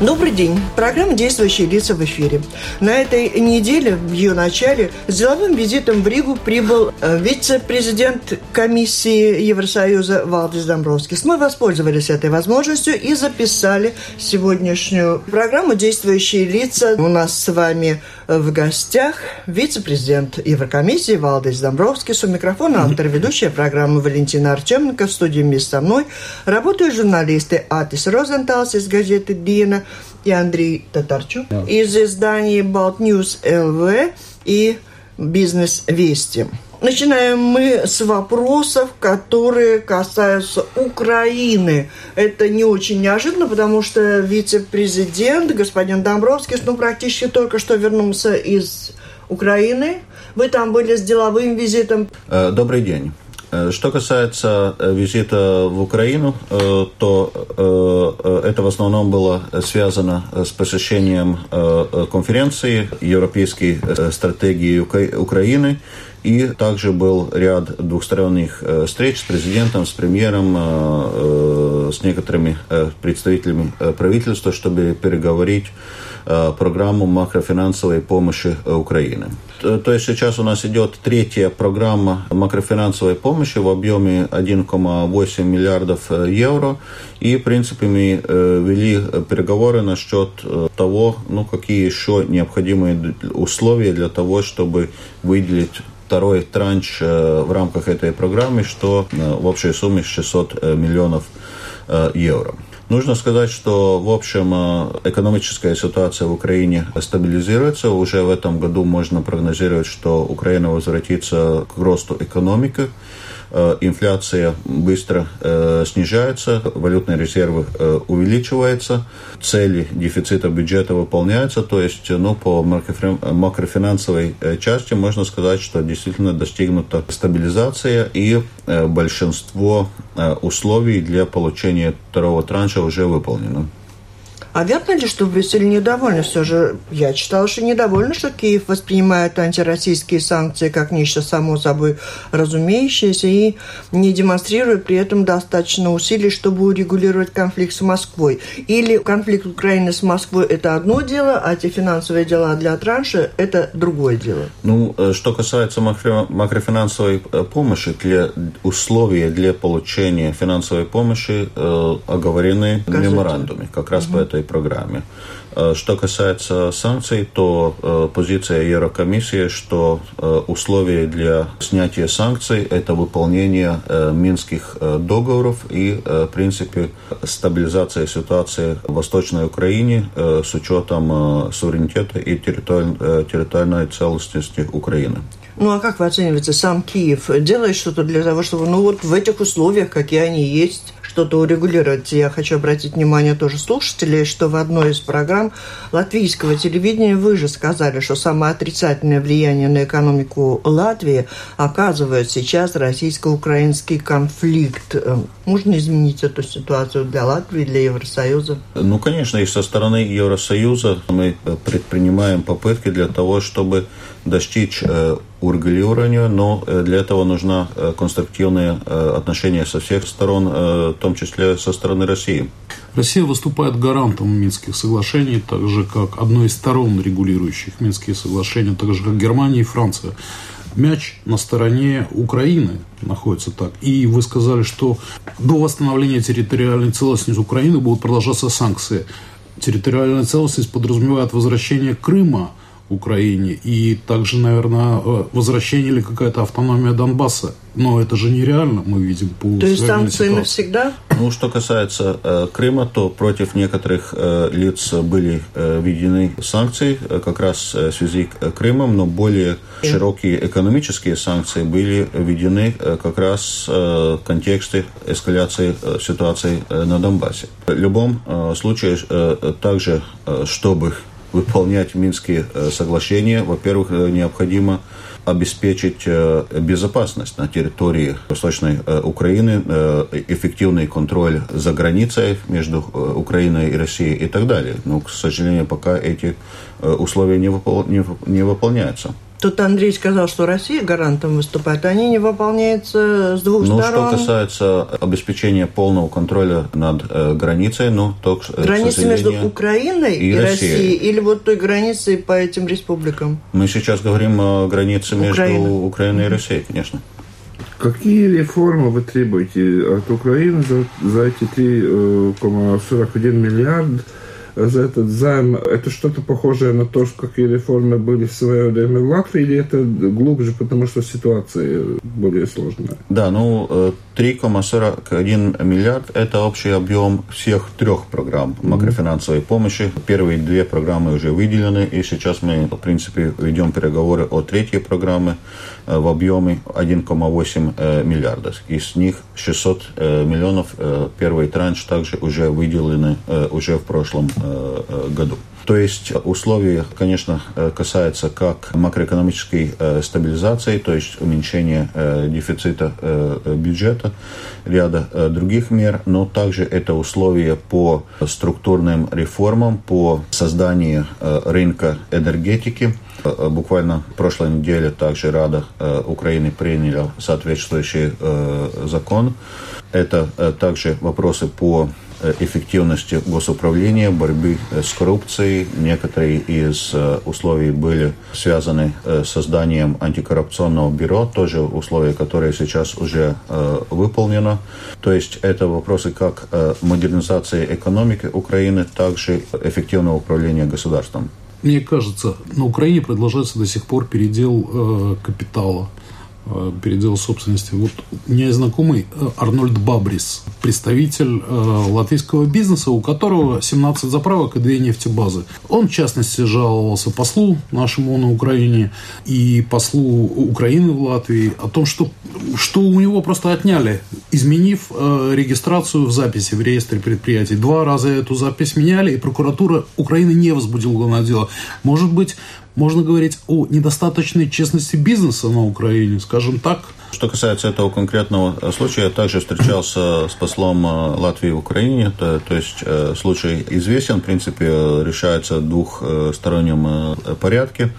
Добрый день. Программа «Действующие лица» в эфире. На этой неделе, в ее начале, с деловым визитом в Ригу прибыл э, вице-президент комиссии Евросоюза Валдис Домбровскис. Мы воспользовались этой возможностью и записали сегодняшнюю программу «Действующие лица». У нас с вами в гостях вице-президент Еврокомиссии Валдис Домбровскис. У микрофона автор ведущая программы Валентина Артеменко. В студии вместе со мной работают журналисты Атис Розенталс из газеты «Дина» и Андрей Татарчук yeah. из издания About News LV и Бизнес Вести. Начинаем мы с вопросов, которые касаются Украины. Это не очень неожиданно, потому что вице-президент господин Домбровский, ну, практически только что вернулся из Украины. Вы там были с деловым визитом. Э, добрый день. Э, что касается э, визита в Украину, э, то это в основном было связано с посещением конференции Европейской стратегии Украины, и также был ряд двухсторонних встреч с президентом, с премьером, с некоторыми представителями правительства, чтобы переговорить Э, программу макрофинансовой помощи э, Украины. То есть сейчас у нас идет третья программа макрофинансовой помощи в объеме 1,8 миллиардов э, евро. И, в принципе, мы вели переговоры насчет того, ну, какие еще необходимые условия для того, чтобы выделить второй транш в рамках этой программы, что в общей сумме 600 миллионов евро. Нужно сказать, что, в общем, э, экономическая ситуация в Украине стабилизируется. Уже в этом году можно прогнозировать, что Украина возвратится к росту экономики. Э, инфляция быстро э, снижается, валютные резервы э, увеличиваются, цели дефицита бюджета выполняются, то есть ну, по макрофинансовой части можно сказать, что действительно достигнута стабилизация и большинство условий для получения второго транша уже выполнено. А верно ли, что в Брюсселе недовольны? Все же я читала, что недовольны, что Киев воспринимает антироссийские санкции как нечто само собой разумеющееся и не демонстрирует при этом достаточно усилий, чтобы урегулировать конфликт с Москвой. Или конфликт Украины с Москвой – это одно дело, а те финансовые дела для транша – это другое дело. Ну, э, что касается макрофинансовой э, помощи, для условия для получения финансовой помощи э, оговорены в меморандуме, как раз угу. по этой этой программе. Э, что касается санкций, то э, позиция Еврокомиссии, что э, условия для снятия санкций – это выполнение минских договоров и, в принципе, стабилизация ситуации в Восточной Украине с учетом суверенитета и территориальной целостности Украины. Ну а как вы оцениваете, сам Киев делает что-то для того, чтобы, ну вот в этих условиях, какие они есть, что-то урегулировать. Я хочу обратить внимание тоже слушателей, что в одной из программ латвийского телевидения вы же сказали, что самое отрицательное влияние на экономику Латвии оказывает сейчас российско-украинский конфликт. Э, можно изменить эту ситуацию для Латвии, для Евросоюза? Ну, конечно, и со стороны Евросоюза мы предпринимаем попытки для того, чтобы достичь э, урегулирования, но э, для этого нужно э, конструктивные отношения со всех сторон, в том числе со стороны России. Россия выступает гарантом Минских соглашений, так же как одной из сторон, регулирующих Минские соглашения, так же как Германия и Франция. Мяч на стороне Украины находится так. И вы сказали, что до восстановления территориальной целостности Украины будут продолжаться санкции. Территориальная целостность подразумевает возвращение Крыма – Украине. И также, наверное, э, возвращение или какая-то автономия Донбасса. Но это же нереально, мы видим по То есть санкции навсегда? Ну, что касается э, Крыма, то против некоторых э, лиц были э, введены санкции э, как раз э, в связи с Крымом, но более широкие экономические санкции были введены э, как раз э, в контексте эскаляции э, ситуации э, на Донбассе. В любом э, случае, э, также, э, чтобы выполнять Минские соглашения, во-первых, необходимо обеспечить безопасность на территории Восточной Украины, эффективный контроль за границей между Украиной и Россией и так далее. Но, к сожалению, пока эти условия не выполняются. Тут Андрей сказал, что Россия гарантом выступает, они не выполняются с двух ну, сторон. что касается обеспечения полного контроля над э, границей, ну, то, Граница между Украиной и, и Россией. Россией, или вот той границей по этим республикам? Мы сейчас говорим о границе между Украина. Украиной и Россией, конечно. Какие реформы вы требуете от Украины за, за эти 3,41 э, миллиарда? За этот займ, это что-то похожее на то, какие реформы были в свое время в Латвии, или это глубже, потому что ситуация более сложная? Да, ну 3,41 э, миллиард – это общий объем всех трех программ макрофинансовой помощи. Первые две программы уже выделены, и сейчас мы, в принципе, ведем переговоры о третьей программе в объеме 1,8 э, миллиарда. Из них 600 миллионов первый транш также уже выделены уже в прошлом Э, э, году. То есть условия, конечно, э, касаются как макроэкономической стабилизации, то есть уменьшения дефицита бюджета, ряда других мер, но также это условия по структурным реформам, по созданию рынка энергетики. Буквально в прошлой неделе также Рада Украины приняла соответствующий закон. Это также вопросы по Э, эффективности госуправления, борьбы э, с коррупцией. Некоторые из э, условий были связаны с созданием антикоррупционного бюро, тоже условия, которые сейчас уже выполнено. То есть это вопросы как модернизации экономики Украины, также эффективного управления государством. Мне кажется, на Украине продолжается до сих пор передел э, капитала Э, передел собственности. Вот у меня есть знакомый э, Арнольд Бабрис, представитель э, латвийского бизнеса, у которого 17 заправок и две нефтебазы. Он, в частности, жаловался послу нашему на Украине и послу Украины в Латвии о том, что, что у него просто отняли, изменив э, регистрацию в записи в реестре предприятий. Два раза эту запись меняли, и прокуратура Украины не возбудила на дело. Может быть, можно говорить о недостаточной честности бизнеса на Украине, скажем так. Что касается этого конкретного случая, я также встречался с послом э, Латвии в Украине. То, то есть э, случай известен, в принципе, решается в двухстороннем э, порядке.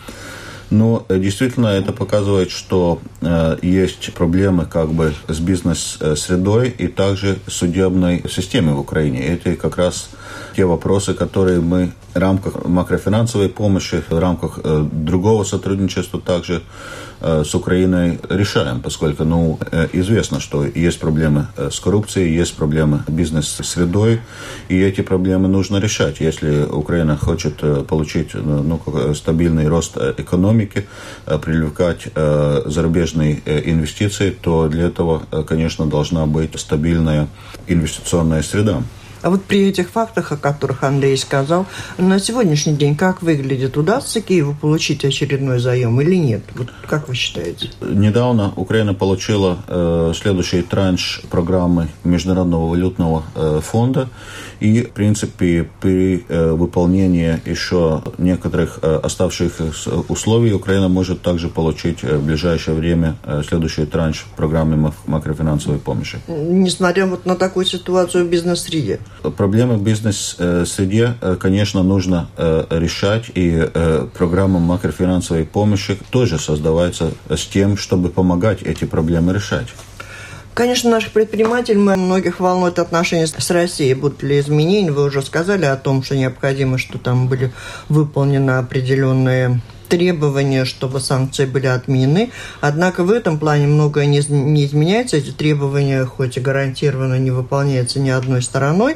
Но действительно это показывает, что э, есть проблемы как бы с бизнес-средой и также судебной системой в Украине. Это как раз те вопросы, которые мы в рамках макрофинансовой помощи, в рамках э, другого сотрудничества также э, с Украиной решаем, поскольку ну, э, известно, что есть проблемы с коррупцией, есть проблемы бизнес-средой, и эти проблемы нужно решать. Если Украина хочет получить ну, стабильный рост экономики, привлекать зарубежные инвестиции, то для этого, конечно, должна быть стабильная инвестиционная среда. А вот при этих фактах, о которых Андрей сказал, на сегодняшний день как выглядит? Удастся Киеву получить очередной заем или нет? Вот как вы считаете? Недавно Украина получила э, следующий транш программы Международного валютного э, фонда. И, в принципе, при э, выполнении еще некоторых э, оставшихся условий Украина может также получить э, в ближайшее время э, следующий транш программы макрофинансовой помощи. Несмотря вот на такую ситуацию в бизнес-среде? Проблемы в бизнес-среде, конечно, нужно решать, и программа макрофинансовой помощи тоже создавается с тем, чтобы помогать эти проблемы решать. Конечно, наших предпринимателей многих волнует отношения с Россией. Будут ли изменения? Вы уже сказали о том, что необходимо, что там были выполнены определенные требования, чтобы санкции были отменены. Однако в этом плане многое не, не изменяется. Эти требования, хоть и гарантированно, не выполняются ни одной стороной.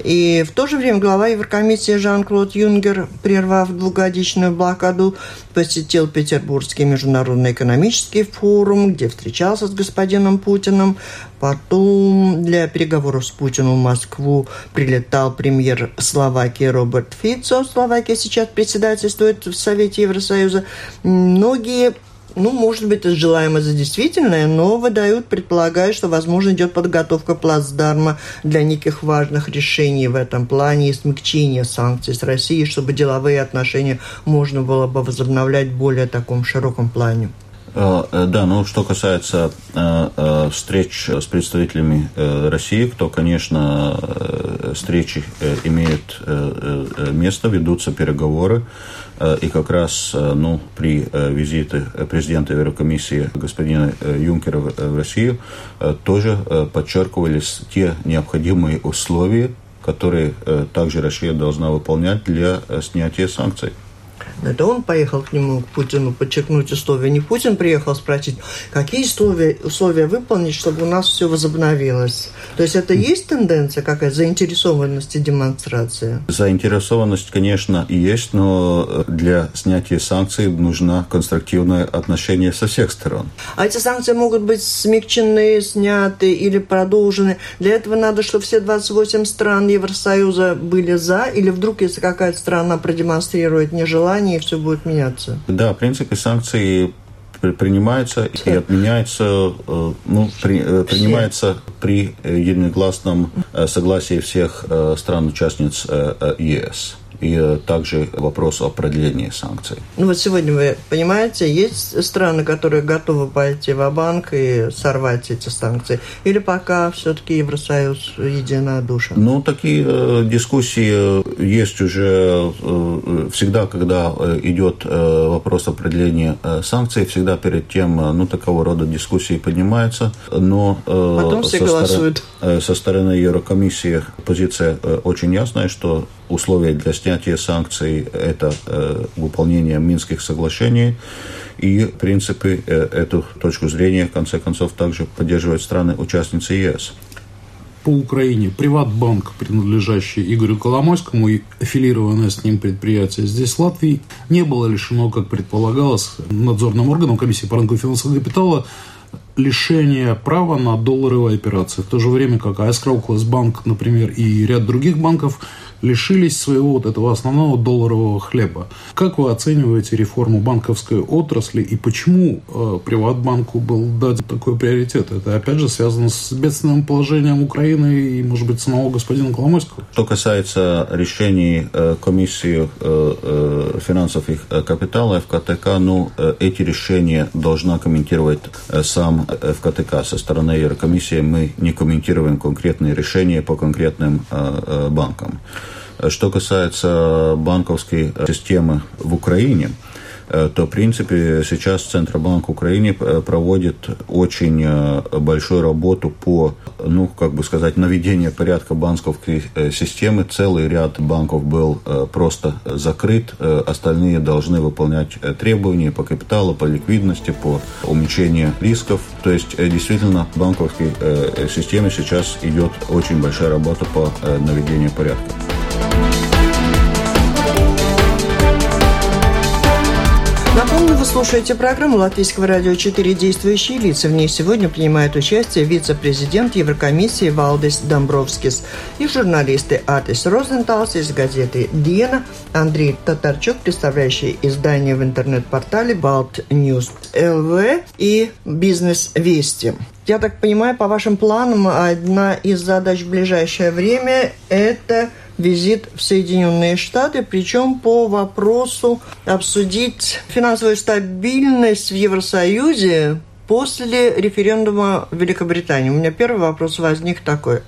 И в то же время глава Еврокомиссии Жан-Клод Юнгер, прервав двухгодичную блокаду, посетил Петербургский международный экономический форум, где встречался с господином Путиным. Потом для переговоров с Путиным в Москву прилетал премьер Словакии Роберт Фицо. Словакия сейчас председательствует в Совете Евросоюза. Многие ну, может быть, это желаемо за действительное, но выдают, предполагают, что, возможно, идет подготовка плацдарма для неких важных решений в этом плане и смягчения санкций с Россией, чтобы деловые отношения можно было бы возобновлять в более таком широком плане. Э, э, да, ну что касается э, встреч с представителями России, то, конечно, встречи имеют место, ведутся переговоры. И как раз ну, при визите президента Еврокомиссии господина Юнкера в Россию тоже подчеркивались те необходимые условия, которые также Россия должна выполнять для снятия санкций. Это он поехал к нему, к Путину, подчеркнуть условия. Не Путин приехал спросить, какие условия, условия выполнить, чтобы у нас все возобновилось. То есть это есть тенденция какая заинтересованность и демонстрация? Заинтересованность, конечно, есть, но для снятия санкций нужно конструктивное отношение со всех сторон. А эти санкции могут быть смягчены, сняты или продолжены. Для этого надо, чтобы все 28 стран Евросоюза были за, или вдруг, если какая-то страна продемонстрирует нежелание, и все будет меняться. Да, в принципе, санкции принимаются и отменяются, э, ну, при, э, принимается при единогласном э, согласии всех стран-участниц ЕС и также вопрос о продлении санкций. Ну вот сегодня вы понимаете, есть страны, которые готовы пойти в банк и сорвать эти санкции, или пока все-таки Евросоюз единодушен? Ну, такие э, дискуссии есть уже э, всегда, когда э, идет э, вопрос о продлении э, санкций, всегда перед тем, э, ну, такого рода дискуссии поднимаются, но э, Потом все со, голосуют. Стороны, э, со стороны Еврокомиссии позиция э, очень ясная, что условия для снятия санкций – это э, выполнение Минских соглашений. И, в принципе, э, эту точку зрения, в конце концов, также поддерживают страны-участницы ЕС. По Украине Приватбанк, принадлежащий Игорю Коломойскому и аффилированное с ним предприятие здесь, в Латвии, не было лишено, как предполагалось, надзорным органом комиссии по рынку финансового капитала лишение права на долларовые операции. В то же время как Class Bank, например, и ряд других банков – лишились своего вот этого основного долларового хлеба. Как вы оцениваете реформу банковской отрасли и почему э, Приватбанку был дать такой приоритет? Это опять же связано с бедственным положением Украины и, может быть, самого господина Коломойского? Что касается решений э, комиссии э, э, финансов и э, капитала ФКТК, ну, э, эти решения должна комментировать сам ФКТК. Со стороны Еврокомиссии мы не комментируем конкретные решения по конкретным банкам. Что касается банковской системы в Украине, э, то, в принципе, сейчас Центробанк Украины э, проводит очень э, большую работу по, ну, как бы сказать, наведению порядка банковской системы. Целый ряд банков был просто закрыт, остальные должны выполнять требования по капиталу, по ликвидности, по уменьшению рисков. То есть, действительно, в банковской системе сейчас идет очень большая работа по наведению порядка. Напомню, вы слушаете программу Латвийского радио «Четыре действующие лица». В ней сегодня принимают участие вице-президент Еврокомиссии Валдис Домбровскис и журналисты Атис Розенталс из газеты «Диена», Андрей Татарчук, представляющий издание в интернет-портале «Balt News LV» и «Бизнес Вести». Я так понимаю, по вашим планам, одна из задач в ближайшее время – это – визит в Соединенные Штаты, причем по вопросу обсудить финансовую стабильность в Евросоюзе после референдума в Великобритании. У меня первый вопрос возник такой.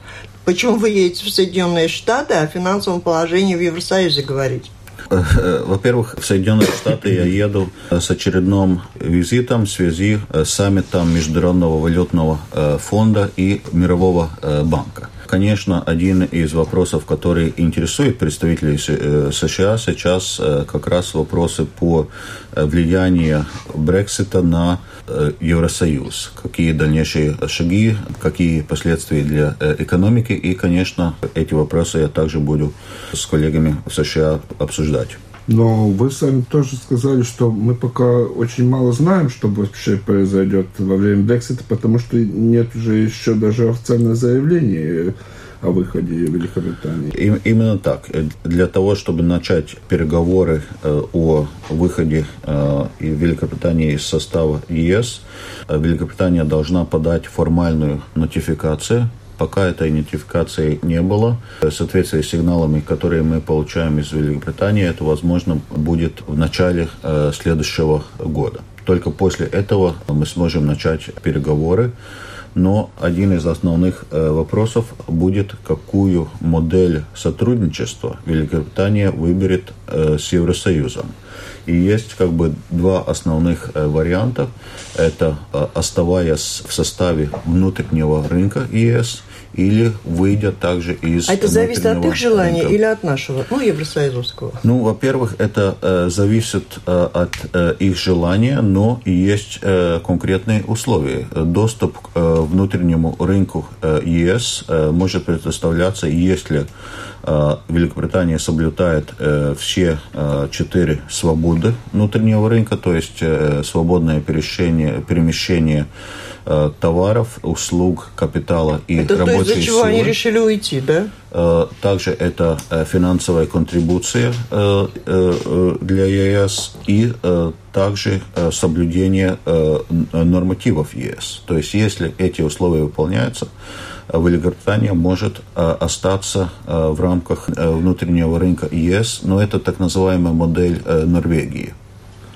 Почему вы едете в Соединенные Штаты, а о финансовом положении в Евросоюзе говорить? Во-первых, в Соединенные Штаты я еду с очередным визитом в связи с саммитом Международного валютного э, фонда и Мирового э, банка. Конечно, один из вопросов, который интересует представителей э, США сейчас, э, как раз вопросы по э, влиянию Брексита на Евросоюз. Какие дальнейшие шаги, какие последствия для экономики. И, конечно, эти вопросы я также буду с коллегами в США обсуждать. Но вы сами тоже сказали, что мы пока очень мало знаем, что вообще произойдет во время Брексита, потому что нет уже еще даже официального заявления о выходе Великобритании. именно так. Для того, чтобы начать переговоры о выходе Великобритании из состава ЕС, Великобритания должна подать формальную нотификацию Пока этой идентификации не было. В соответствии с сигналами, которые мы получаем из Великобритании, это возможно будет в начале э, следующего года. Только после этого мы сможем начать переговоры. Но один из основных э, вопросов будет, какую модель сотрудничества Великобритания выберет э, с Евросоюзом. И есть как бы два основных э, варианта. Это э, оставаясь в составе внутреннего рынка ЕС или выйдя также из А это зависит от их желания рынка. или от нашего, ну, евросоюзского? Ну, во-первых, это э, зависит э, от э, их желания, но есть э, конкретные условия. Доступ к э, внутреннему рынку э, ЕС э, может предоставляться, если э, Великобритания соблюдает э, все э, четыре свободы внутреннего рынка, то есть э, свободное перемещение, перемещение товаров, услуг, капитала и это рабочей то, из-за чего силы. они решили уйти, да? Э, также это э, финансовая контрибуция для ЕС и также соблюдение нормативов ЕС. То есть, если эти условия выполняются, Великобритания может остаться в рамках внутреннего рынка ЕС, но это так называемая модель Норвегии –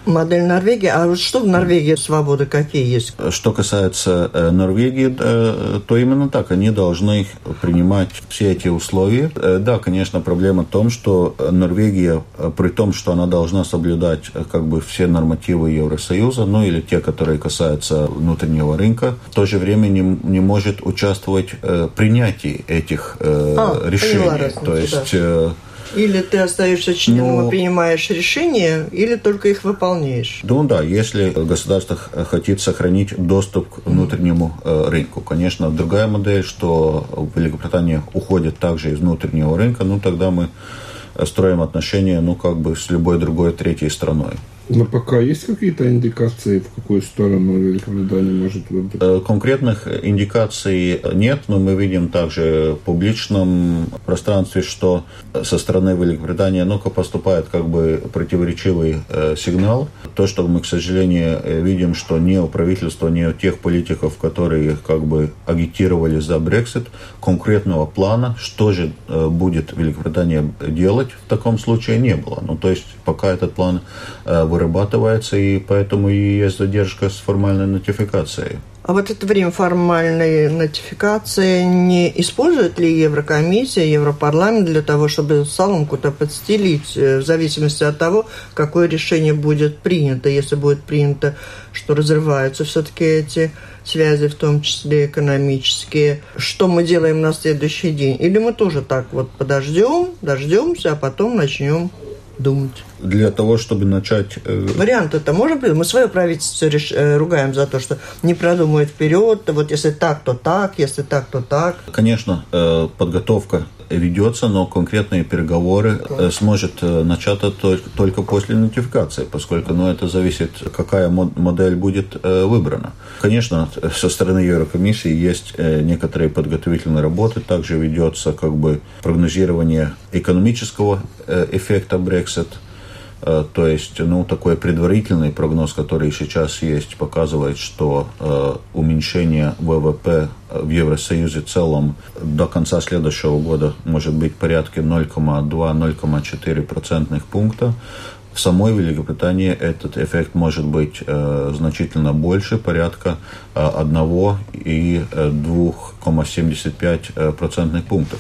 Модель Норвегии. А вот что в Норвегии свободы какие есть? Что касается э, Норвегии, э, то именно так. Они должны принимать все эти условия. Э, да, конечно, проблема в том, что Норвегия, при том, что она должна соблюдать как бы все нормативы Евросоюза, ну или те, которые касаются внутреннего рынка, в то же время не, не может участвовать в принятии этих а, решений. То есть... Да или ты остаешься членом ну, и принимаешь решения, или только их выполняешь. Ну да, если государство хочет сохранить доступ к внутреннему э, рынку. Конечно, другая модель, что Великобритания уходит также из внутреннего рынка, ну тогда мы строим отношения, ну как бы с любой другой третьей страной. Но пока есть какие-то индикации, в какую сторону Великобритания может выбрать? Э, конкретных индикаций нет, но мы видим также в публичном пространстве, что со стороны Великобритании ну-ка поступает как бы противоречивый э, сигнал. То, что мы, к сожалению, видим, что ни у правительства, ни у тех политиков, которые как бы агитировали за Брексит, конкретного плана, что же э, будет Великобритания делать в таком случае не было. Ну, то есть пока этот план э, вырабатывается, и поэтому и есть задержка с формальной нотификацией. А вот это время формальной нотификации не использует ли Еврокомиссия, Европарламент для того, чтобы соломку-то подстелить, э, в зависимости от того, какое решение будет принято, если будет принято, что разрываются все-таки эти связи, в том числе экономические, что мы делаем на следующий день? Или мы тоже так вот подождем, дождемся, а потом начнем думать. Для того, чтобы начать... Э... Вариант это можно быть? Мы свое правительство реш... Э, ругаем за то, что не продумывает вперед. Вот если так, то так, если так, то так. Конечно, э, подготовка ведется, но конкретные переговоры э, сможет э, начаться только после нотификации, поскольку ну, это зависит, какая модель будет э, выбрана. Конечно, со стороны Еврокомиссии есть некоторые подготовительные работы, также ведется как бы прогнозирование экономического эффекта Brexit – то есть, ну, такой предварительный прогноз, который сейчас есть, показывает, что э, уменьшение ВВП в Евросоюзе в целом до конца следующего года может быть порядка 0,2-0,4 процентных пункта. В самой Великобритании этот эффект может быть э, значительно больше, порядка э, 1,2,75 э, процентных пунктов.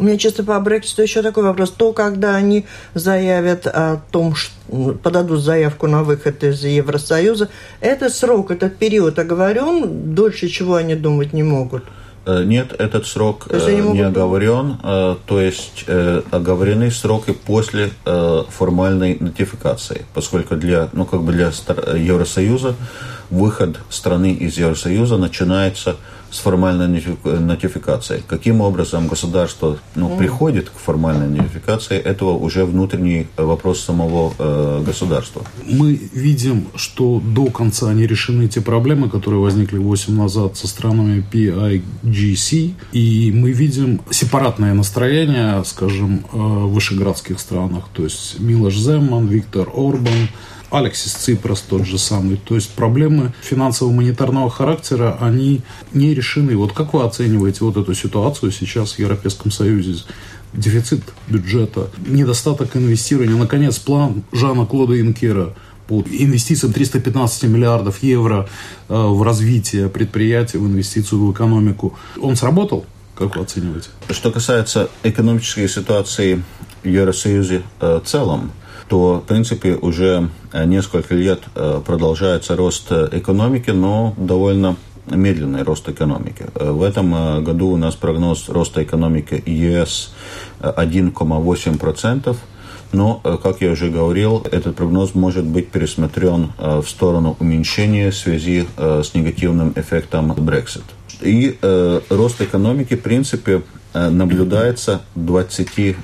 У меня чисто по Брекситу еще такой вопрос. То, когда они заявят о том, что подадут заявку на выход из Евросоюза, этот срок, этот период оговорен, дольше чего они думать не могут? Э, нет, этот срок э, не оговорен, э, то есть оговорены сроки после формальной нотификации, поскольку для, ну, как бы для Евросоюза выход страны из Евросоюза начинается с формальной нотификацией. Каким образом государство ну, приходит к формальной нотификации, этого уже внутренний вопрос самого э, государства. Мы видим, что до конца не решены те проблемы, которые возникли 8 назад со странами PIGC, и мы видим сепаратное настроение, скажем, э, в вышеградских странах, то есть Милош Земман, Виктор Орбан, Алексис Ципрас тот же самый. То есть проблемы финансово-монетарного характера, они не решены. Вот как вы оцениваете вот эту ситуацию сейчас в Европейском Союзе? Дефицит бюджета, недостаток инвестирования, наконец, план Жана Клода Инкера по инвестициям 315 миллиардов евро э, в развитие предприятия, в инвестицию в экономику. Он сработал? Как вы оцениваете? Что касается экономической ситуации в Евросоюзе э, в целом, то, в принципе, уже э, несколько лет э, продолжается рост э, экономики, но довольно медленный рост экономики. В этом году у нас прогноз роста экономики ЕС 1,8%. Но, как я уже говорил, этот прогноз может быть пересмотрен в сторону уменьшения в связи с негативным эффектом Brexit. И э, рост экономики, в принципе, Э, наблюдается 27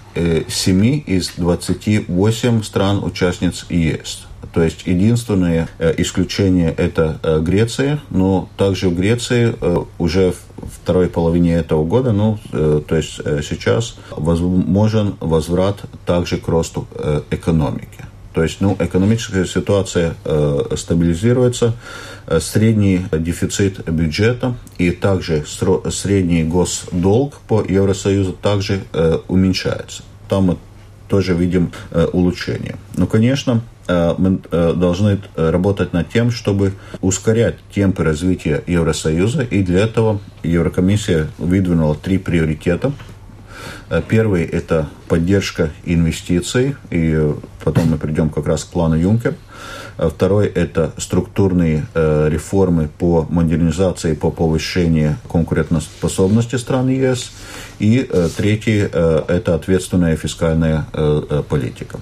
из 28 стран-участниц ЕС. То есть единственное э, исключение это э, Греция, но также в Греции уже в второй половине этого года, ну, то есть сейчас возможен возврат также к росту экономики. То есть, ну, экономическая ситуация стабилизируется, Э, средний дефицит бюджета и также средний госдолг по Евросоюзу также э, уменьшается. Там мы тоже видим э, улучшение. Но, конечно, мы должны работать над тем, чтобы ускорять темпы развития Евросоюза, и для этого Еврокомиссия выдвинула три приоритета. Первый – это поддержка инвестиций, и потом мы придем как раз к плану Юнкер – а второй – это структурные э, реформы по модернизации, по повышению конкурентоспособности стран ЕС. И э, третий э, – это ответственная фискальная политика.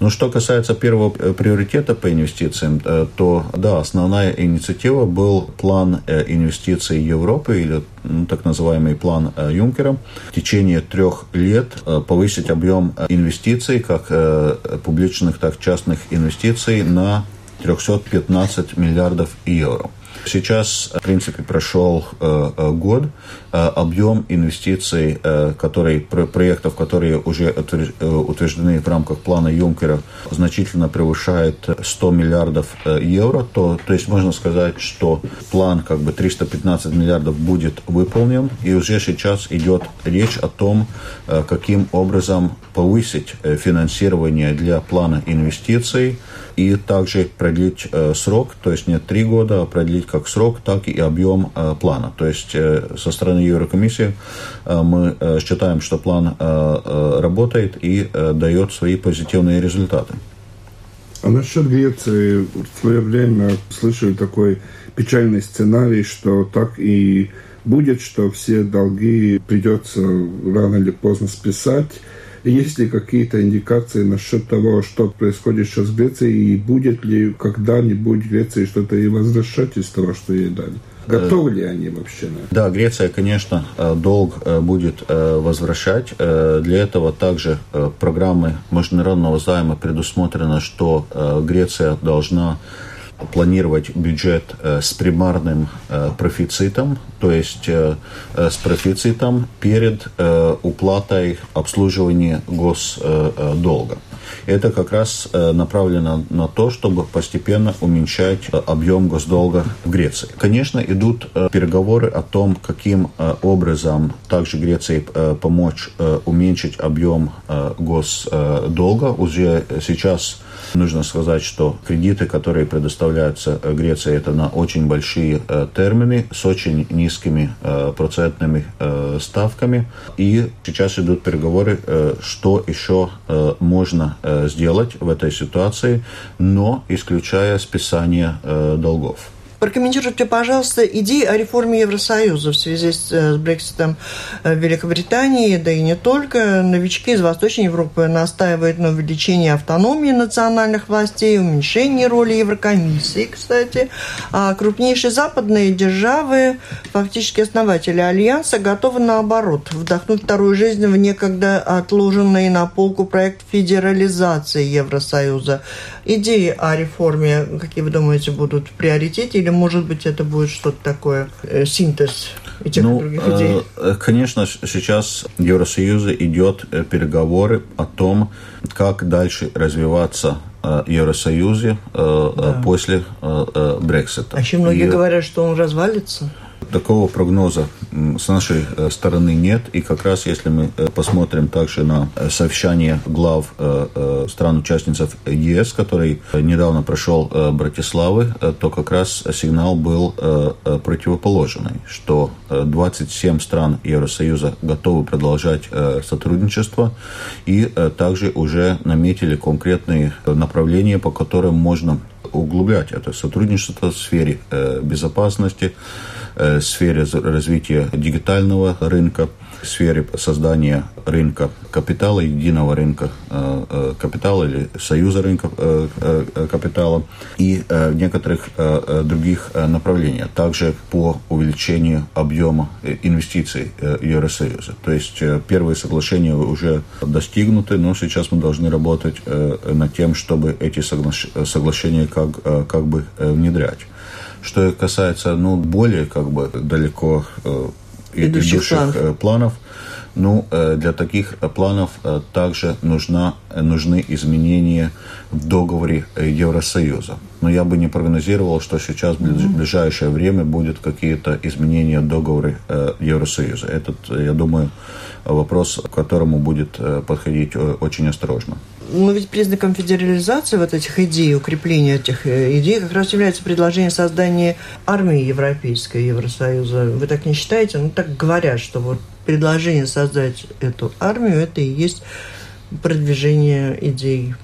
Но что касается первого приоритета по инвестициям, то да, основная инициатива был план инвестиций Европы или ну, так называемый план Юнкера. В течение трех лет повысить объем инвестиций, как публичных, так и частных инвестиций на 315 миллиардов евро. Сейчас, в принципе, прошел э, э год. Э, объем инвестиций, которые, проектов, которые уже утверждены в рамках плана Юнкера, значительно превышает 100 миллиардов евро. То, то есть можно сказать, что план как бы 315 миллиардов будет выполнен. И уже сейчас идет речь о том, каким образом повысить финансирование для плана инвестиций и также продлить э, срок, то есть не три года, а продлить как срок, так и объем э, плана. То есть э, со стороны Еврокомиссии мы считаем, что план работает и дает свои позитивные результаты. А насчет Греции, в свое время слышали такой печальный сценарий, что так и будет, что все долги придется рано или поздно списать, есть ли какие-то индикации насчет того, что происходит сейчас в Греции, и будет ли когда-нибудь Греции что-то и возвращать из того, что ей дали? Готовы ли они вообще на это? Да, Греция, конечно, э, долг э, будет э, возвращать. Для этого также программы международного займа предусмотрено, что Греция должна планировать бюджет с примарным профицитом, то есть с профицитом перед уплатой обслуживания госдолга. Это как раз направлено на то, чтобы постепенно уменьшать объем госдолга в Греции. Конечно, идут переговоры о том, каким образом также Греции помочь уменьшить объем госдолга. Уже сейчас Нужно сказать, что кредиты, которые предоставляются э, Греции, это на очень большие э, термины с очень низкими э, процентными ставками. И сейчас идут переговоры, что еще можно сделать в этой ситуации, но исключая списание долгов. Прокомментируйте, пожалуйста, идеи о реформе Евросоюза в связи с, с Брекситом Великобритании, да и не только. Новички из Восточной Европы настаивают на увеличении автономии национальных властей, уменьшении роли Еврокомиссии, кстати. А крупнейшие западные державы, фактически основатели Альянса, готовы наоборот вдохнуть вторую жизнь в некогда отложенный на полку проект федерализации Евросоюза. Идеи о реформе, какие вы думаете, будут в приоритете, или, может быть, это будет что-то такое, э, синтез этих ну, других идей? Э, конечно, сейчас Евросоюза идет э, переговоры о том, как дальше развиваться Евросоюзе да. после Брексита. А еще многие И... говорят, что он развалится. Такого прогноза с нашей э, стороны нет. И как раз если мы э, посмотрим также на э, совещание глав стран-участниц ЕС, который недавно прошел Братиславы, то как раз сигнал был противоположный, что 27 стран Евросоюза готовы продолжать сотрудничество и также уже наметили конкретные направления, по которым можно углублять это сотрудничество в сфере безопасности, Э, сфере развития дигитального рынка, в сфере создания рынка капитала, единого рынка э, э, капитала или союза рынка капитала и в некоторых других направлениях. Также по увеличению объема инвестиций Евросоюза. То есть первые соглашения уже достигнуты, но сейчас мы должны работать над тем, чтобы эти соглашения как, как бы внедрять. Что касается ну, более как бы далеко э, идущих, идущих планов. Э, планов, ну, э, для таких планов э, также нужна, нужны изменения в договоре Евросоюза. Но я бы не прогнозировал, что сейчас в ближайшее время будут какие-то изменения в договоре Евросоюза. Этот, я думаю, вопрос, к которому будет подходить очень осторожно. Но ведь признаком федерализации вот этих идей, укрепления этих э, идей как раз является предложение создания армии европейской Евросоюза. Вы так не считаете? Ну, так говорят, что вот предложение создать эту армию, это и есть продвижение идей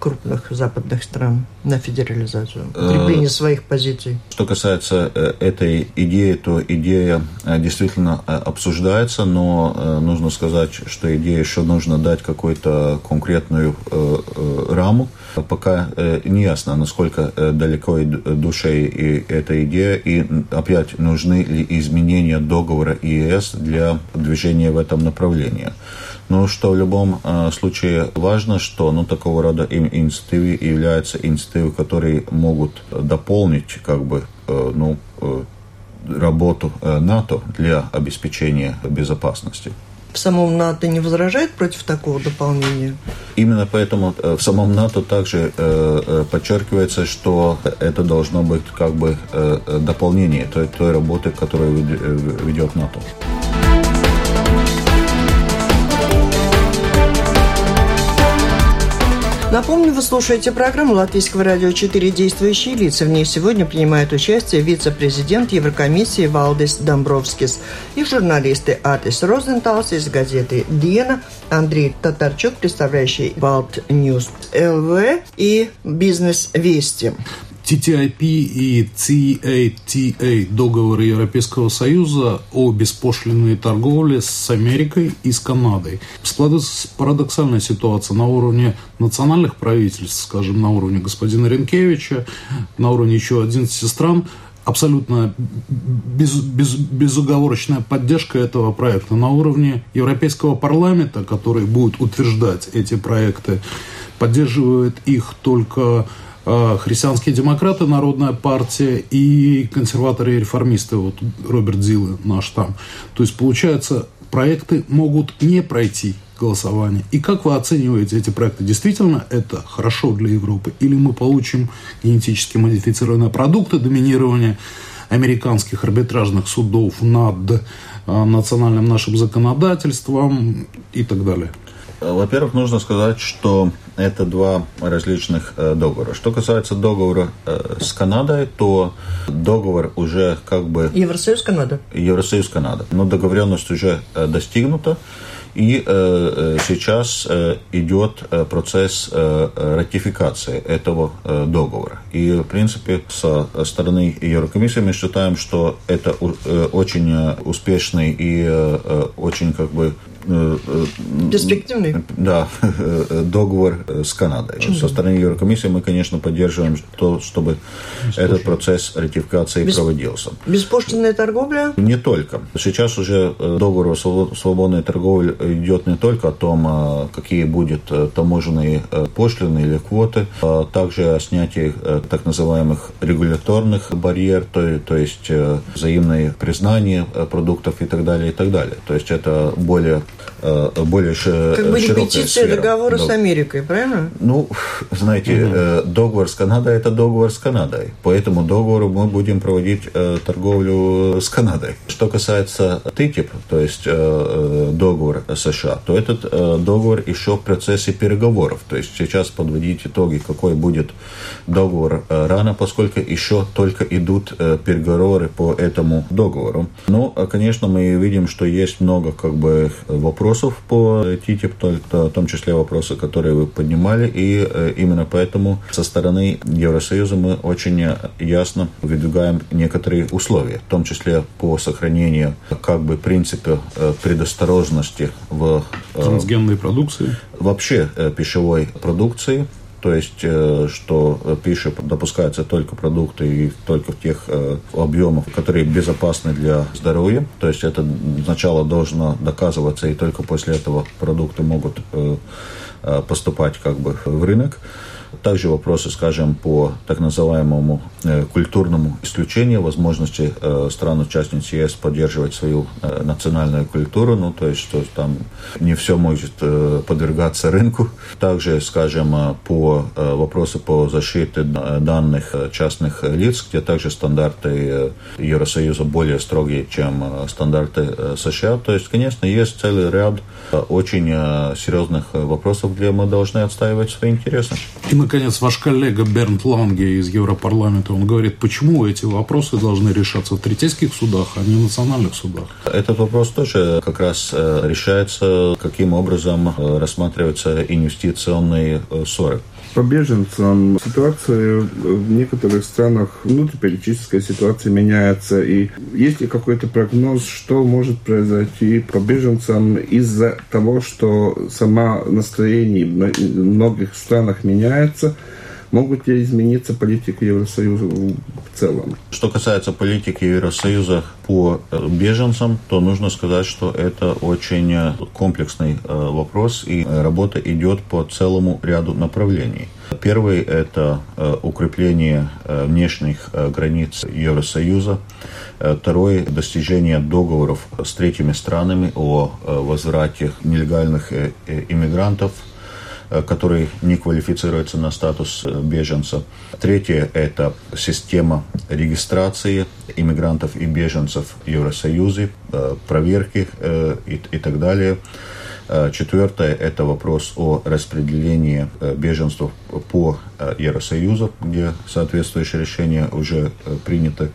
крупных западных стран на федерализацию, укрепление э, своих позиций. Что касается э, этой идеи, то идея э, действительно обсуждается, но нужно сказать, что идея еще нужно дать какую-то конкретную раму. Пока не ясно, насколько далеко душе и эта идея, и опять нужны ли изменения договора ЕС для движения в этом направлении. Но что в любом э, случае важно, что ну, такого рода инициативы являются инициативы, которые могут дополнить как бы, э, ну, э, работу э, НАТО для обеспечения безопасности. В самом НАТО не возражает против такого дополнения? Именно поэтому э, в самом НАТО также э, подчеркивается, что это должно быть как бы дополнение той, той работы, которую ведет НАТО. Напомню, вы слушаете программу Латвийского радио «Четыре действующие лица». В ней сегодня принимают участие вице-президент Еврокомиссии Валдис Домбровскис и журналисты Атис Розенталс из газеты «Диена», Андрей Татарчук, представляющий Balt News LV и «Бизнес Вести». TTIP и CETA договоры Европейского Союза о беспошлинной торговле с Америкой и с Канадой. Складывается парадоксальная ситуация на уровне национальных правительств, скажем, на уровне господина Ринкевича, на уровне еще 11 стран, абсолютно без, без, безуговорочная поддержка этого проекта на уровне Европейского парламента, который будет утверждать эти проекты, поддерживает их только а, христианские демократы, Народная партия и консерваторы и реформисты, вот Роберт Зилы наш там. То есть, получается, проекты могут не пройти голосование. И как вы оцениваете эти проекты? Действительно это хорошо для Европы? Или мы получим генетически модифицированные продукты доминирования американских арбитражных судов над а, национальным нашим законодательством и так далее? Во-первых, нужно сказать, что это два различных э, договора. Что касается договора э, с Канадой, то договор уже как бы... Евросоюз Канада. Евросоюз Канада. Но договоренность уже э, достигнута. И сейчас идет процесс ратификации этого договора. И, в принципе, со стороны Еврокомиссии мы считаем, что это очень успешный и очень как бы Э, э, Перспективный? Да, договор с Канадой. Почему? Со стороны Еврокомиссии мы, конечно, поддерживаем то, чтобы этот процесс ратификации Без... проводился. Беспошлинная торговля? Не только. Сейчас уже э, договор о свободной торговле идет не только о том, какие будут таможенные пошлины или квоты, а также о снятии так называемых регуляторных барьеров, то, то есть взаимное признание продуктов и так далее, и так далее. То есть это более Э, более как бы репетиция сфера. договора да. с Америкой, правильно? Ну, знаете, угу. договор с Канадой – это договор с Канадой. По этому договору мы будем проводить э, торговлю с Канадой. Что касается TTIP, то есть договор США, то этот договор еще в процессе переговоров. То есть сейчас подводить итоги, какой будет договор рано, поскольку еще только идут переговоры по этому договору. Но, конечно, мы видим, что есть много как бы вопросов по ТТИП, в том числе вопросы, которые вы поднимали, и э, именно поэтому со стороны Евросоюза мы очень ясно выдвигаем некоторые условия, в том числе по сохранению как бы принципа э, предосторожности в э, трансгенной продукции, вообще пищевой продукции, то есть, э, что пища допускается только продукты и только в тех э, объемах, которые безопасны для здоровья. То есть, это сначала должно доказываться, и только после этого продукты могут э, поступать как бы в рынок. Также вопросы, скажем, по так называемому э, культурному исключению, возможности э, стран-участниц ЕС поддерживать свою э, национальную культуру, ну, то есть, что там не все может подвергаться рынку. Также, скажем, по вопросу по защите данных частных лиц, где также стандарты Евросоюза более строгие, чем стандарты США. То есть, конечно, есть целый ряд очень серьезных вопросов, где мы должны отстаивать свои интересы. Наконец, ваш коллега Бернт Ланге из Европарламента, он говорит, почему эти вопросы должны решаться в третейских судах, а не в национальных судах? Этот вопрос тоже как раз э, решается, каким образом э, рассматриваются инвестиционные э, ссоры по беженцам ситуация в некоторых странах, внутриполитическая ситуация меняется. И есть ли какой-то прогноз, что может произойти по беженцам из-за того, что сама настроение в многих странах меняется – Могут ли измениться политика Евросоюза в целом? Что касается политики Евросоюза по э, беженцам, то нужно сказать, что это очень э, комплексный э, вопрос, и работа идет по целому ряду направлений. Первый – это укрепление внешних границ Евросоюза. Второй – достижение договоров с третьими странами о возврате нелегальных иммигрантов – который не квалифицируется на статус э, беженца. Третье – это система регистрации иммигрантов и беженцев в Евросоюзе, э, проверки и, и так далее. Четвертое – это вопрос о распределении беженцев по Евросоюзу, где соответствующие решения уже приняты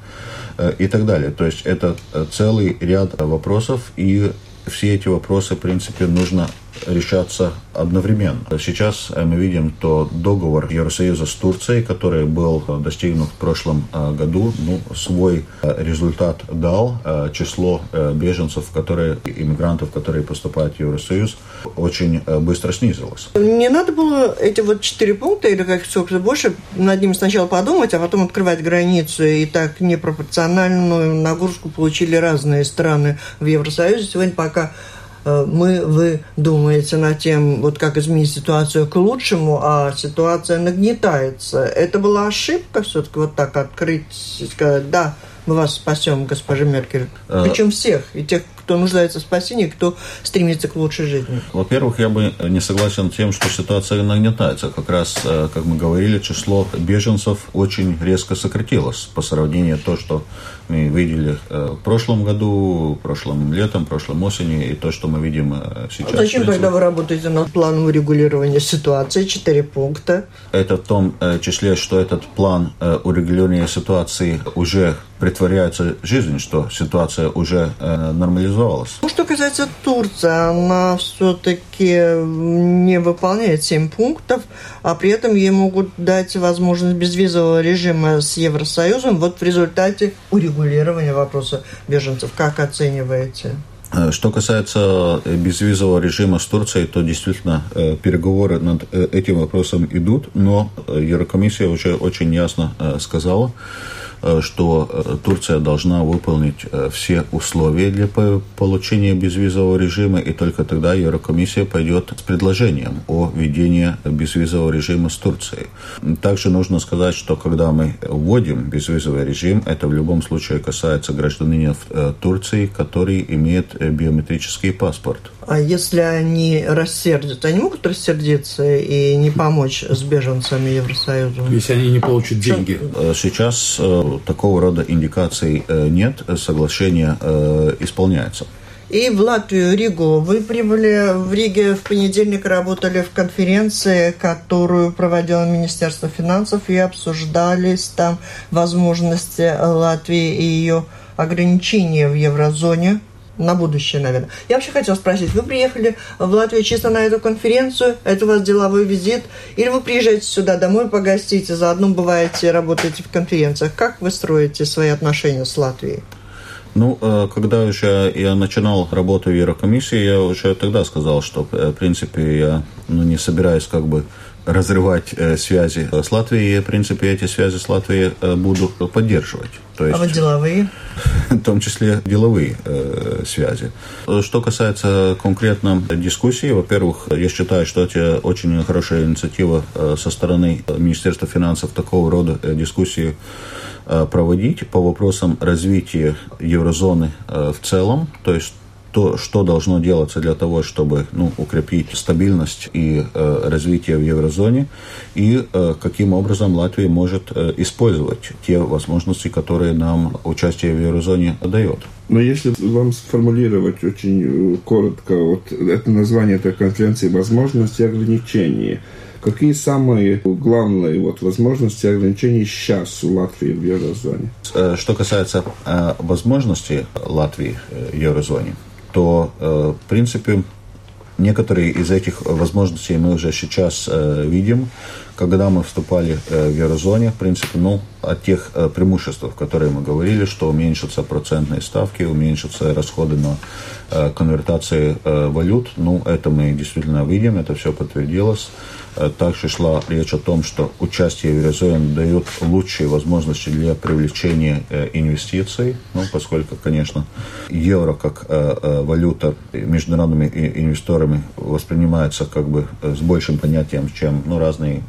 и так далее. То есть это целый ряд вопросов, и все эти вопросы, в принципе, нужно решаться одновременно. Сейчас э, мы видим, что договор Евросоюза с Турцией, который был достигнут в прошлом э, году, ну, свой э, результат дал. Число беженцев, которые, иммигрантов, которые поступают в Евросоюз, очень быстро снизилось. Не надо было эти вот четыре пункта, или как собственно больше, над ним сначала подумать, а потом открывать границы, и так непропорциональную нагрузку получили разные страны в Евросоюзе. Сегодня пока Э, мы, вы думаете над тем, вот как изменить ситуацию к лучшему, а ситуация нагнетается. Это была ошибка все-таки вот так открыть, сказать, да, мы вас спасем, госпожа Меркель. А... Причем всех, и тех, кто нуждается в спасении, кто стремится к лучшей жизни. Во-первых, я бы не согласен с тем, что ситуация нагнетается. Как раз, э, как мы говорили, число беженцев очень резко сократилось по сравнению с то, что мы видели э, в прошлом году, прошлым летом, прошлым осенью, и то, что мы видим э, сейчас. А зачем тогда вы работаете над планом урегулирования ситуации? Четыре пункта. Это в том числе, что этот план урегулирования ситуации уже притворяются жизнь, что ситуация уже э, нормализовалась. Ну, что касается Турции, она все-таки не выполняет 7 пунктов, а при этом ей могут дать возможность безвизового режима с Евросоюзом вот в результате урегулирования вопроса беженцев. Как оцениваете? Э, что касается э, безвизового режима с Турцией, то действительно э, переговоры над этим вопросом идут, но Еврокомиссия уже очень ясно сказала, что э, Турция должна выполнить э, все условия для получения безвизового режима, и только тогда Еврокомиссия пойдет с предложением о введении безвизового режима с Турцией. Также нужно сказать, что когда мы вводим безвизовый режим, это в любом случае касается гражданина Турции, который имеет биометрический паспорт. А если они рассердятся, они могут рассердиться и не помочь с беженцами Евросоюза? Если они не получат деньги. Сейчас такого рода индикаций э, нет, соглашение э, исполняется. И в Латвию, Ригу. Вы прибыли в Риге в понедельник, работали в конференции, которую проводило Министерство финансов, и обсуждались там возможности Латвии и ее ограничения в еврозоне на будущее, наверное. Я вообще хотела спросить, вы приехали в Латвию чисто на эту конференцию, это у вас деловой визит, или вы приезжаете сюда домой погостить, и заодно бываете, работаете в конференциях? Как вы строите свои отношения с Латвией? Ну, э, когда уже я начинал работу в Еврокомиссии, я уже тогда сказал, что, э, в принципе, я ну, не собираюсь как бы разрывать э, связи с Латвией, и, в принципе, эти связи с Латвией э, буду поддерживать. То есть, а вот деловые? В том числе деловые э, связи. Что касается конкретно дискуссии, во-первых, я считаю, что это очень хорошая инициатива э, со стороны Министерства финансов такого рода э, дискуссии э, проводить по вопросам развития еврозоны в целом, то есть то, что должно делаться для того, чтобы ну, укрепить стабильность и э, развитие в еврозоне, и э, каким образом Латвия может э, использовать те возможности, которые нам участие в еврозоне дает. Но если вам сформулировать очень э, коротко вот это название этой конференции «Возможности и ограничения», Какие самые главные вот, возможности и ограничения сейчас у Латвии в еврозоне? Э, что касается э, возможностей Латвии в еврозоне, то, в принципе, некоторые из этих возможностей мы уже сейчас видим. Когда мы вступали э, в еврозоне, в принципе, ну, о тех преимуществ, которые мы говорили, что уменьшатся процентные ставки, уменьшатся расходы на конвертации валют, ну, это мы действительно видим, это все подтвердилось. Э, также шла речь о том, что участие в еврозоне дает лучшие возможности для привлечения э, инвестиций, ну, поскольку, конечно, евро как э, валюта международными инвесторами воспринимается как бы с большим понятием, чем ну, разные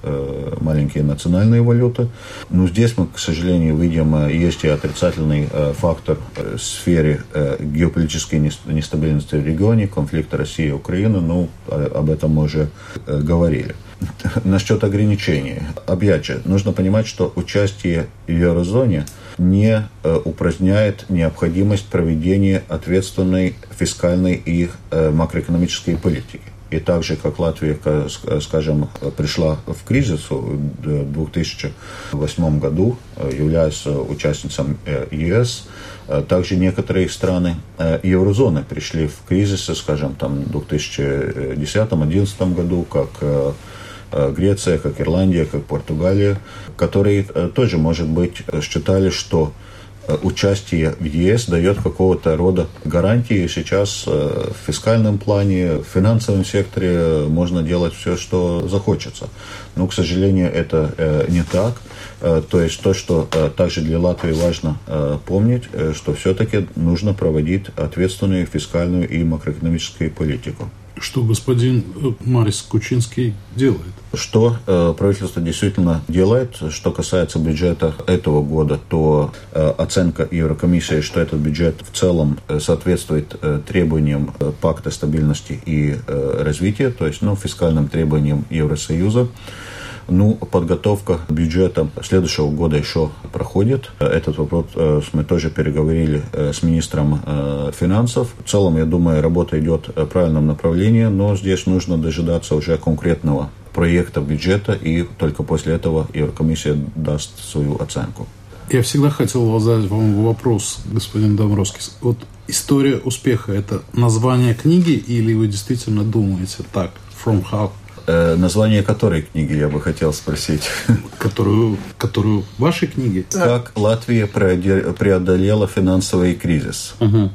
маленькие национальные валюты. Но здесь мы, к сожалению, видим, есть и отрицательный фактор в сфере геополитической нестабильности в регионе, конфликта России и Украины, ну, об этом мы уже говорили. Насчет ограничений. Опять же, нужно понимать, что участие в еврозоне не э, упраздняет необходимость проведения ответственной фискальной и э, макроэкономической политики. И так же, как Латвия, скажем, пришла в кризис в 2008 году, э, являясь участницей ЕС, также некоторые страны еврозоны пришли в кризис, скажем, там, в 2010-2011 году, как Э, Греция, как Ирландия, как Португалия, которые э, тоже, может быть, считали, что э, участие в ЕС дает какого-то рода гарантии. Сейчас в фискальном плане, в финансовом секторе можно делать все, что захочется. Но, к сожалению, это не так. То есть то, что также для Латвии важно помнить, что все-таки нужно проводить ответственную фискальную и макроэкономическую политику что господин э, Марис Кучинский делает? Что э, правительство действительно делает, что касается бюджета этого года, то э, оценка Еврокомиссии, что этот бюджет в целом э, соответствует э, требованиям э, пакта стабильности и э, развития, то есть ну, фискальным требованиям Евросоюза. Ну, подготовка бюджета следующего года еще проходит. Этот вопрос э, мы тоже переговорили э, с министром э, финансов. В целом, я думаю, работа идет в правильном направлении, но здесь нужно дожидаться уже конкретного проекта бюджета, и только после этого Еврокомиссия даст свою оценку. Я всегда хотел задать вам вопрос, господин Домровский. Вот история успеха – это название книги или вы действительно думаете так, from how? Э, название которой книги я бы хотел спросить? Которую, которую вашей книги? Как Латвия преодолела финансовый кризис. Угу.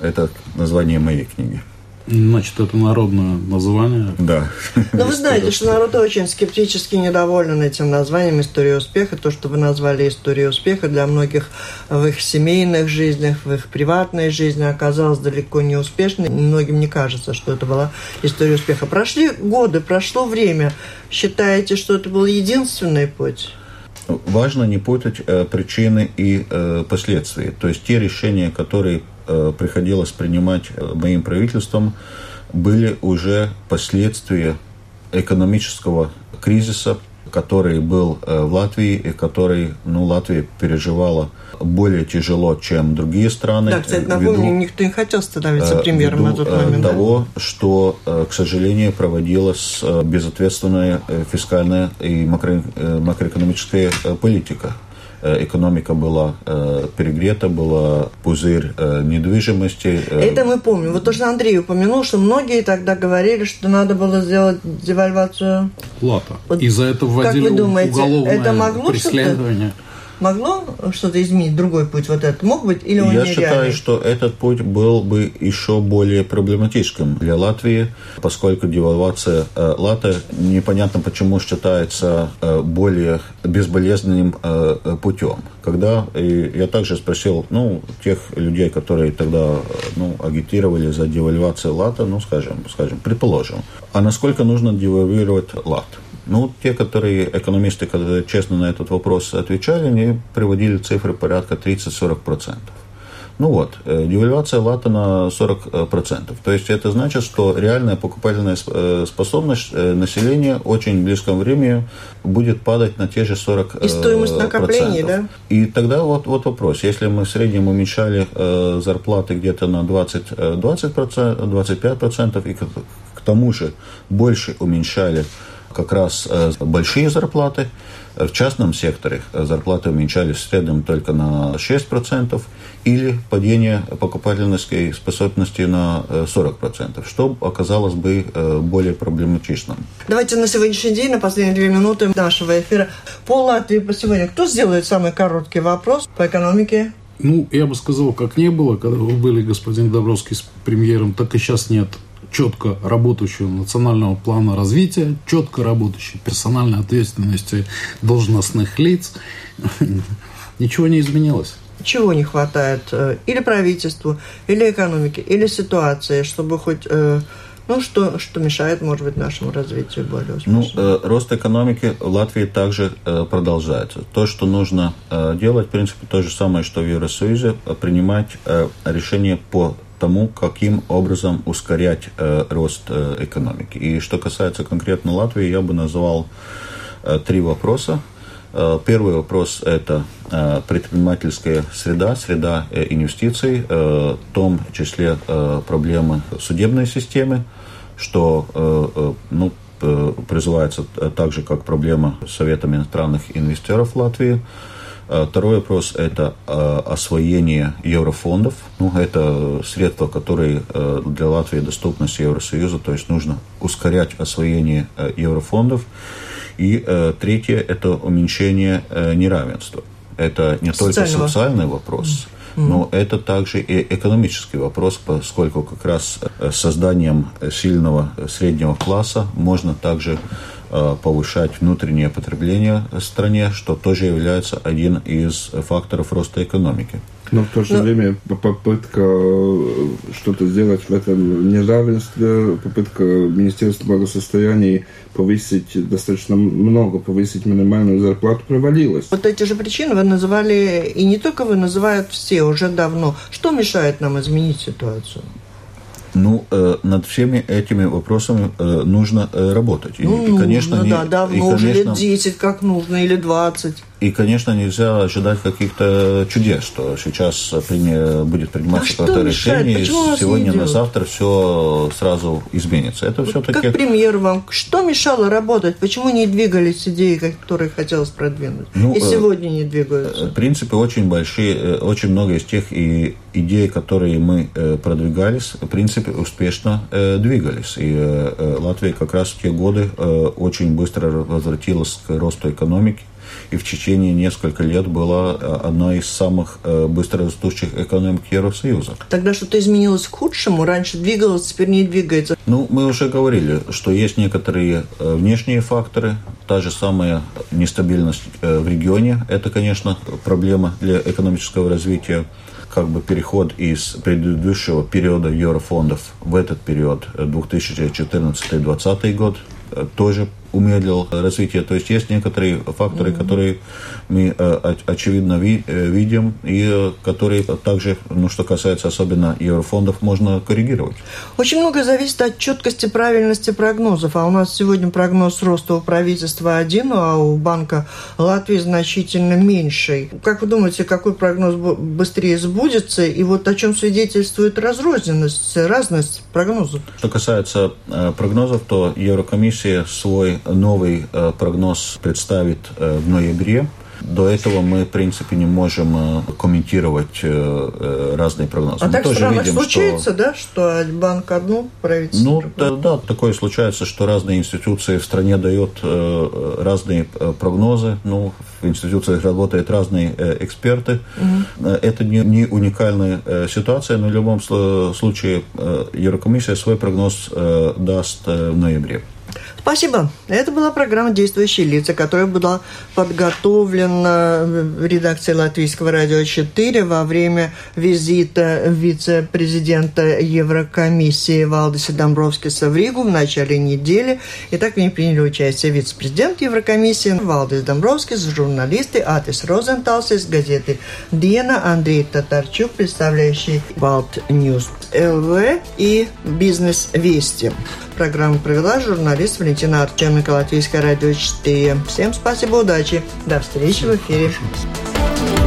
Это название моей книги. Значит, это народное название. Да. Но вы знаете, что народ очень скептически недоволен этим названием «История успеха». То, что вы назвали «История успеха» для многих в их семейных жизнях, в их приватной жизни оказалось далеко не успешной. Многим не кажется, что это была история успеха. Прошли годы, прошло время. Считаете, что это был единственный путь? Важно не путать э, причины и э, последствия. То есть те решения, которые приходилось принимать э, моим правительством, были уже последствия экономического кризиса, который был э, в Латвии и который ну, Латвия переживала более тяжело, чем другие страны. Да, кстати, напомню, ввиду, никто не хотел становиться премьером на тот момент. того, да? что, к сожалению, проводилась безответственная фискальная и макроэкономическая политика Э, экономика была э, перегрета, была пузырь э, недвижимости. Это мы помним. Вот то, что Андрей упомянул, что многие тогда говорили, что надо было сделать девальвацию лата. Вот, И за это вводили как вы думаете, уголовное это могло преследование. Что-то? Могло что-то изменить, другой путь вот этот мог быть или он Я считаю, что этот путь был бы еще более проблематичным для Латвии, поскольку девальвация э, лата непонятно почему считается э, более безболезненным э, э путем. Когда и я также спросил, ну, тех людей, которые тогда ну, агитировали за девальвацию лата, ну, скажем, скажем, предположим, а насколько нужно девальвировать лат? Ну, те, которые экономисты, которые честно на этот вопрос отвечали, они приводили цифры порядка 30-40%. Ну вот, э, девальвация лата на 40%. То есть это значит, что реальная покупательная э, способность э, населения очень в близком времени будет падать на те же 40%. И стоимость накоплений, да? И тогда вот, вот вопрос. Если мы в среднем уменьшали зарплаты где-то на 20, 20%, 25%, и к тому же больше уменьшали как раз э, большие зарплаты. В частном секторе зарплаты уменьшались в среднем только на 6% или падение покупательной способности на 40%, э, что оказалось бы э, более проблематичным. Давайте на сегодняшний день, на последние две минуты нашего эфира, по Латвии по сегодня. Кто сделает самый короткий вопрос по экономике? Ну, я бы сказал, как не было, когда вы были, господин Добровский, с премьером, так и сейчас нет четко работающего национального плана развития, четко работающей персональной ответственности должностных лиц, ничего не изменилось. Чего не хватает э, или правительству, или экономике, или ситуации, чтобы хоть э, ну, что, что мешает, может быть, нашему развитию более успешно? Ну, э, рост экономики в Латвии также э, продолжается. То, что нужно э, делать, в принципе, то же самое, что в Евросоюзе, принимать э, решения по тому, каким образом ускорять э, рост э, экономики. И что касается конкретно Латвии, я бы назвал э, три вопроса. Э, первый вопрос – это э, предпринимательская среда, среда э, инвестиций, в том числе проблемы судебной системы, что ну, призывается так же, как проблема Совета иностранных инвесторов Латвии – второй вопрос – это э, освоение еврофондов. Ну, это средства, которые э, для Латвии доступны с Евросоюза, то есть нужно ускорять освоение еврофондов. И третье – это уменьшение неравенства. Это не Социального. только социальный вопрос, но это также и экономический вопрос, поскольку как раз созданием сильного среднего класса можно также Э, повышать внутреннее потребление в стране, что тоже является один из факторов роста экономики. Но в то же Но... время попытка э, что-то сделать в этом неравенстве, попытка Министерства благосостояния повысить достаточно много, повысить минимальную зарплату провалилась. Вот эти же причины вы называли, и не только вы, называют все уже давно. Что мешает нам изменить ситуацию? Ну, э, над всеми этими вопросами э, нужно э, работать. Ну, и, нужно, конечно, да, давно, и, конечно, уже лет 10 как нужно, или 20. И, конечно, нельзя ожидать каких-то чудес, что сейчас при... будет приниматься а какое-то решение, и сегодня на завтра все сразу изменится. Это вот все-таки... Как премьер вам, что мешало работать? Почему не двигались идеи, которые хотелось продвинуть? Ну, и э, сегодня не двигаются? В принципе, очень большие, э, очень много из тех и идей, которые мы э, продвигались, в принципе, успешно двигались. И Латвия как раз в те годы очень быстро возвратилась к росту экономики и в течение нескольких лет была э, одной из самых э, быстрорастущих экономик Евросоюза. Тогда что-то изменилось к худшему? Раньше двигалось, теперь не двигается. Ну, мы уже говорили, что есть некоторые э, внешние факторы, та же самая нестабильность в регионе. Это, конечно, проблема для экономического развития как бы переход из предыдущего периода еврофондов в этот период 2014-2020 год тоже умедлил развитие. То есть есть некоторые факторы, mm-hmm. которые мы э, очевидно ви, э, видим и э, которые также, ну, что касается особенно еврофондов, можно коррегировать. Очень много зависит от четкости, правильности прогнозов. А у нас сегодня прогноз роста у правительства один, а у Банка Латвии значительно меньший. Как вы думаете, какой прогноз быстрее сбудется? И вот о чем свидетельствует разрозненность, разность прогнозов? Что касается прогнозов, то Еврокомиссия свой новый э, прогноз представит э, в ноябре. До этого мы, в принципе, не можем э, комментировать разные прогнозы. А мы так тоже видим, случается, что... да, что банк одну, правительство Ну, да, да, такое случается, что разные институции в стране дают разные прогнозы. Ну, в институциях работают разные эксперты. Угу. Это не, не уникальная ситуация, но в любом случае Еврокомиссия свой прогноз даст в ноябре. Спасибо. Это была программа «Действующие лица», которая была подготовлена в редакции Латвийского радио 4 во время визита вице-президента Еврокомиссии Валдиса Домбровскиса в Ригу в начале недели. Итак, в ней приняли участие вице-президент Еврокомиссии Валдис Домбровскис, журналисты Атис Розенталс из газеты «Диена», Андрей Татарчук, представляющий Balt News LV и «Бизнес Вести». Программу провела журналист Валентина Артеменко, Латвийское радио 4. Всем спасибо, удачи. До встречи в эфире. Хорошо.